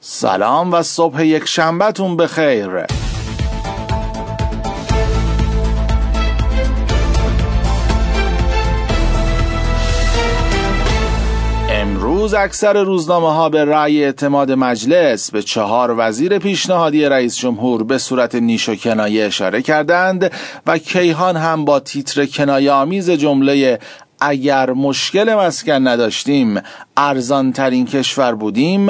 سلام و صبح یک شنبهتون بخیر. امروز اکثر روزنامه ها به رأی اعتماد مجلس به چهار وزیر پیشنهادی رئیس جمهور به صورت نیش و کنایه اشاره کردند و کیهان هم با تیتر کنایه آمیز جمله اگر مشکل مسکن نداشتیم ارزان ترین کشور بودیم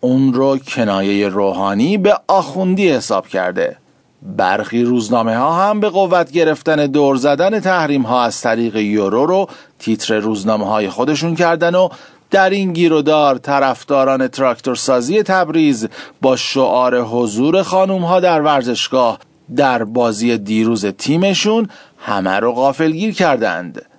اون رو کنایه روحانی به آخوندی حساب کرده. برخی روزنامه ها هم به قوت گرفتن دور زدن تحریم ها از طریق یورو رو تیتر روزنامه های خودشون کردن و در این گیرودار طرفداران تراکتور سازی تبریز با شعار حضور خانوم ها در ورزشگاه در بازی دیروز تیمشون همه رو غافلگیر کردند.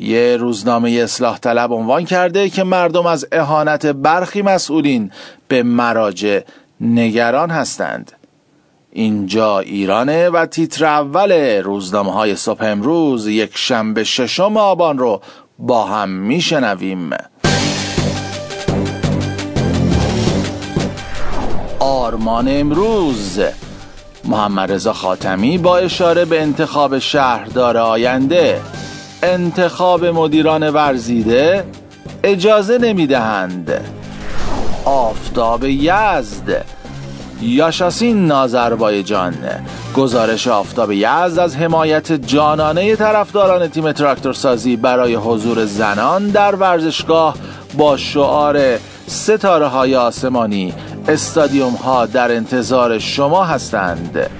یه روزنامه اصلاح طلب عنوان کرده که مردم از اهانت برخی مسئولین به مراجع نگران هستند. اینجا ایرانه و تیتر اول روزنامه های صبح امروز یک شنبه ششم آبان رو با هم میشنویم. آرمان امروز محمد رضا خاتمی با اشاره به انتخاب شهردار آینده. انتخاب مدیران ورزیده اجازه نمی‌دهند. آفتاب یزد. یاشاسین نازربایجان. گزارش آفتاب یزد از حمایت جانانه طرفداران تیم تراکتور سازی برای حضور زنان در ورزشگاه با شعار ستاره های آسمانی. استادیوم ها در انتظار شما هستند.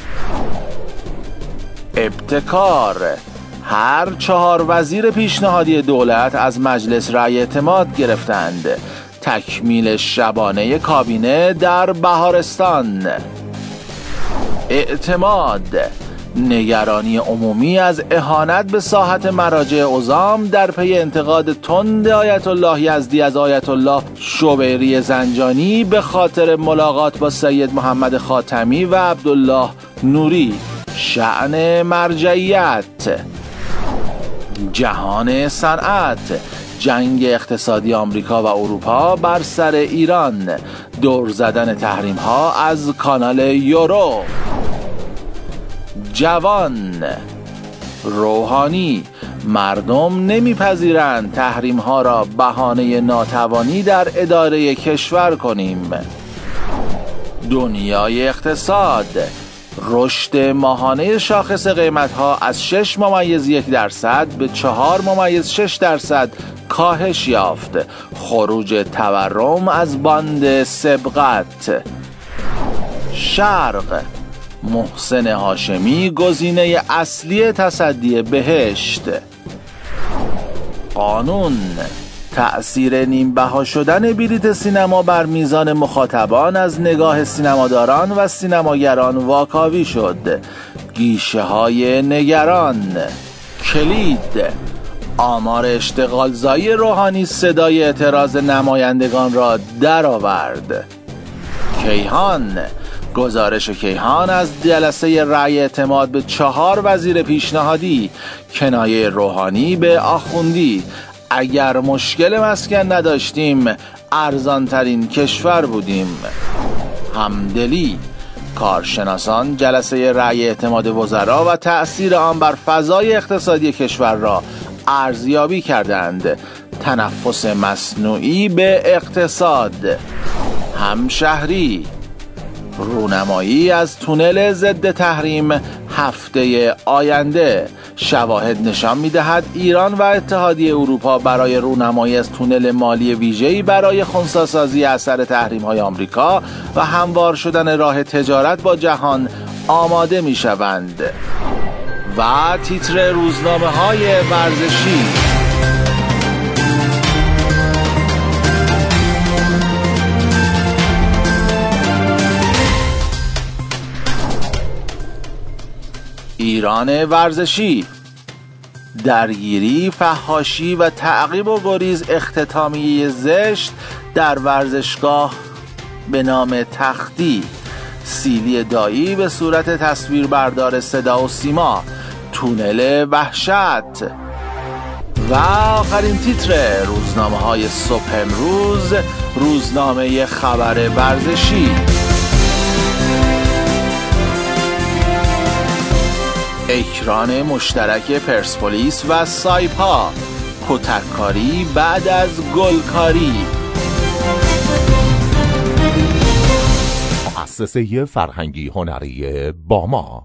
ابتکار هر چهار وزیر پیشنهادی دولت از مجلس رأی اعتماد گرفتند. تکمیل شبانه کابینه در بهارستان. اعتماد. نگرانی عمومی از اهانت به ساحت مراجع عظام در پی انتقاد تند آیت الله یزدی از آیت الله شوبیری زنجانی به خاطر ملاقات با سید محمد خاتمی و عبدالله نوری. شعن مرجعیت. جهان صنعت جنگ اقتصادی آمریکا و اروپا بر سر ایران. دور زدن تحریم ها از کانال یورو. جوان. روحانی. مردم نمیپذیرند تحریم ها را بهانه ناتوانی در اداره کشور کنیم. دنیای اقتصاد. رشد ماهانه شاخص قیمت ها از 6 ممیز یک درصد به 4 ممیز 6 درصد کاهش یافت. خروج تورم از باند سبقت. شرق. محسن هاشمی گزینه اصلی تصدی بهشت. قانون. تأثیر نیمبها شدن بلیت سینما بر میزان مخاطبان از نگاه سینماداران و سینماگران واکاوی شد. گیشه های نگران. کلید. آمار اشتغالزایی روحانی صدای اعتراض نمایندگان را درآورد. کیهان. گزارش کیهان از جلسه رأی اعتماد به چهار وزیر پیشنهادی. کنایه روحانی به آخوندی. اگر مشکل مسکن نداشتیم ارزان ترین کشور بودیم. همدلی کارشناسان جلسه رأی اعتماد وزرا و تأثیر آن بر فضای اقتصادی کشور را ارزیابی کردند. تنفس مصنوعی به اقتصاد. همشهری رونمایی از تونل ضد تحریم هفته آینده. شواهد نشان می‌دهد ایران و اتحادیه اروپا برای رونمایی از تونل مالی ویژه‌ای برای خونساسازی اثر تحریم های آمریکا و هموار شدن راه تجارت با جهان آماده می شوند و تیتر روزنامه های ورزشی. ایران ورزشی. درگیری، فهاشی و تعقیب و گریز اختتامیه زشت در ورزشگاه به نام تختی. سیلی دایی به صورت تصویر بردار صدا و سیما. تونل وحشت. و آخرین تیتر روزنامه های صبح امروز روزنامه خبر ورزشی. اکران مشترک پرسپولیس و سایپا. کتککاری بعد از گلکاری. مؤسسه فرهنگی هنری باما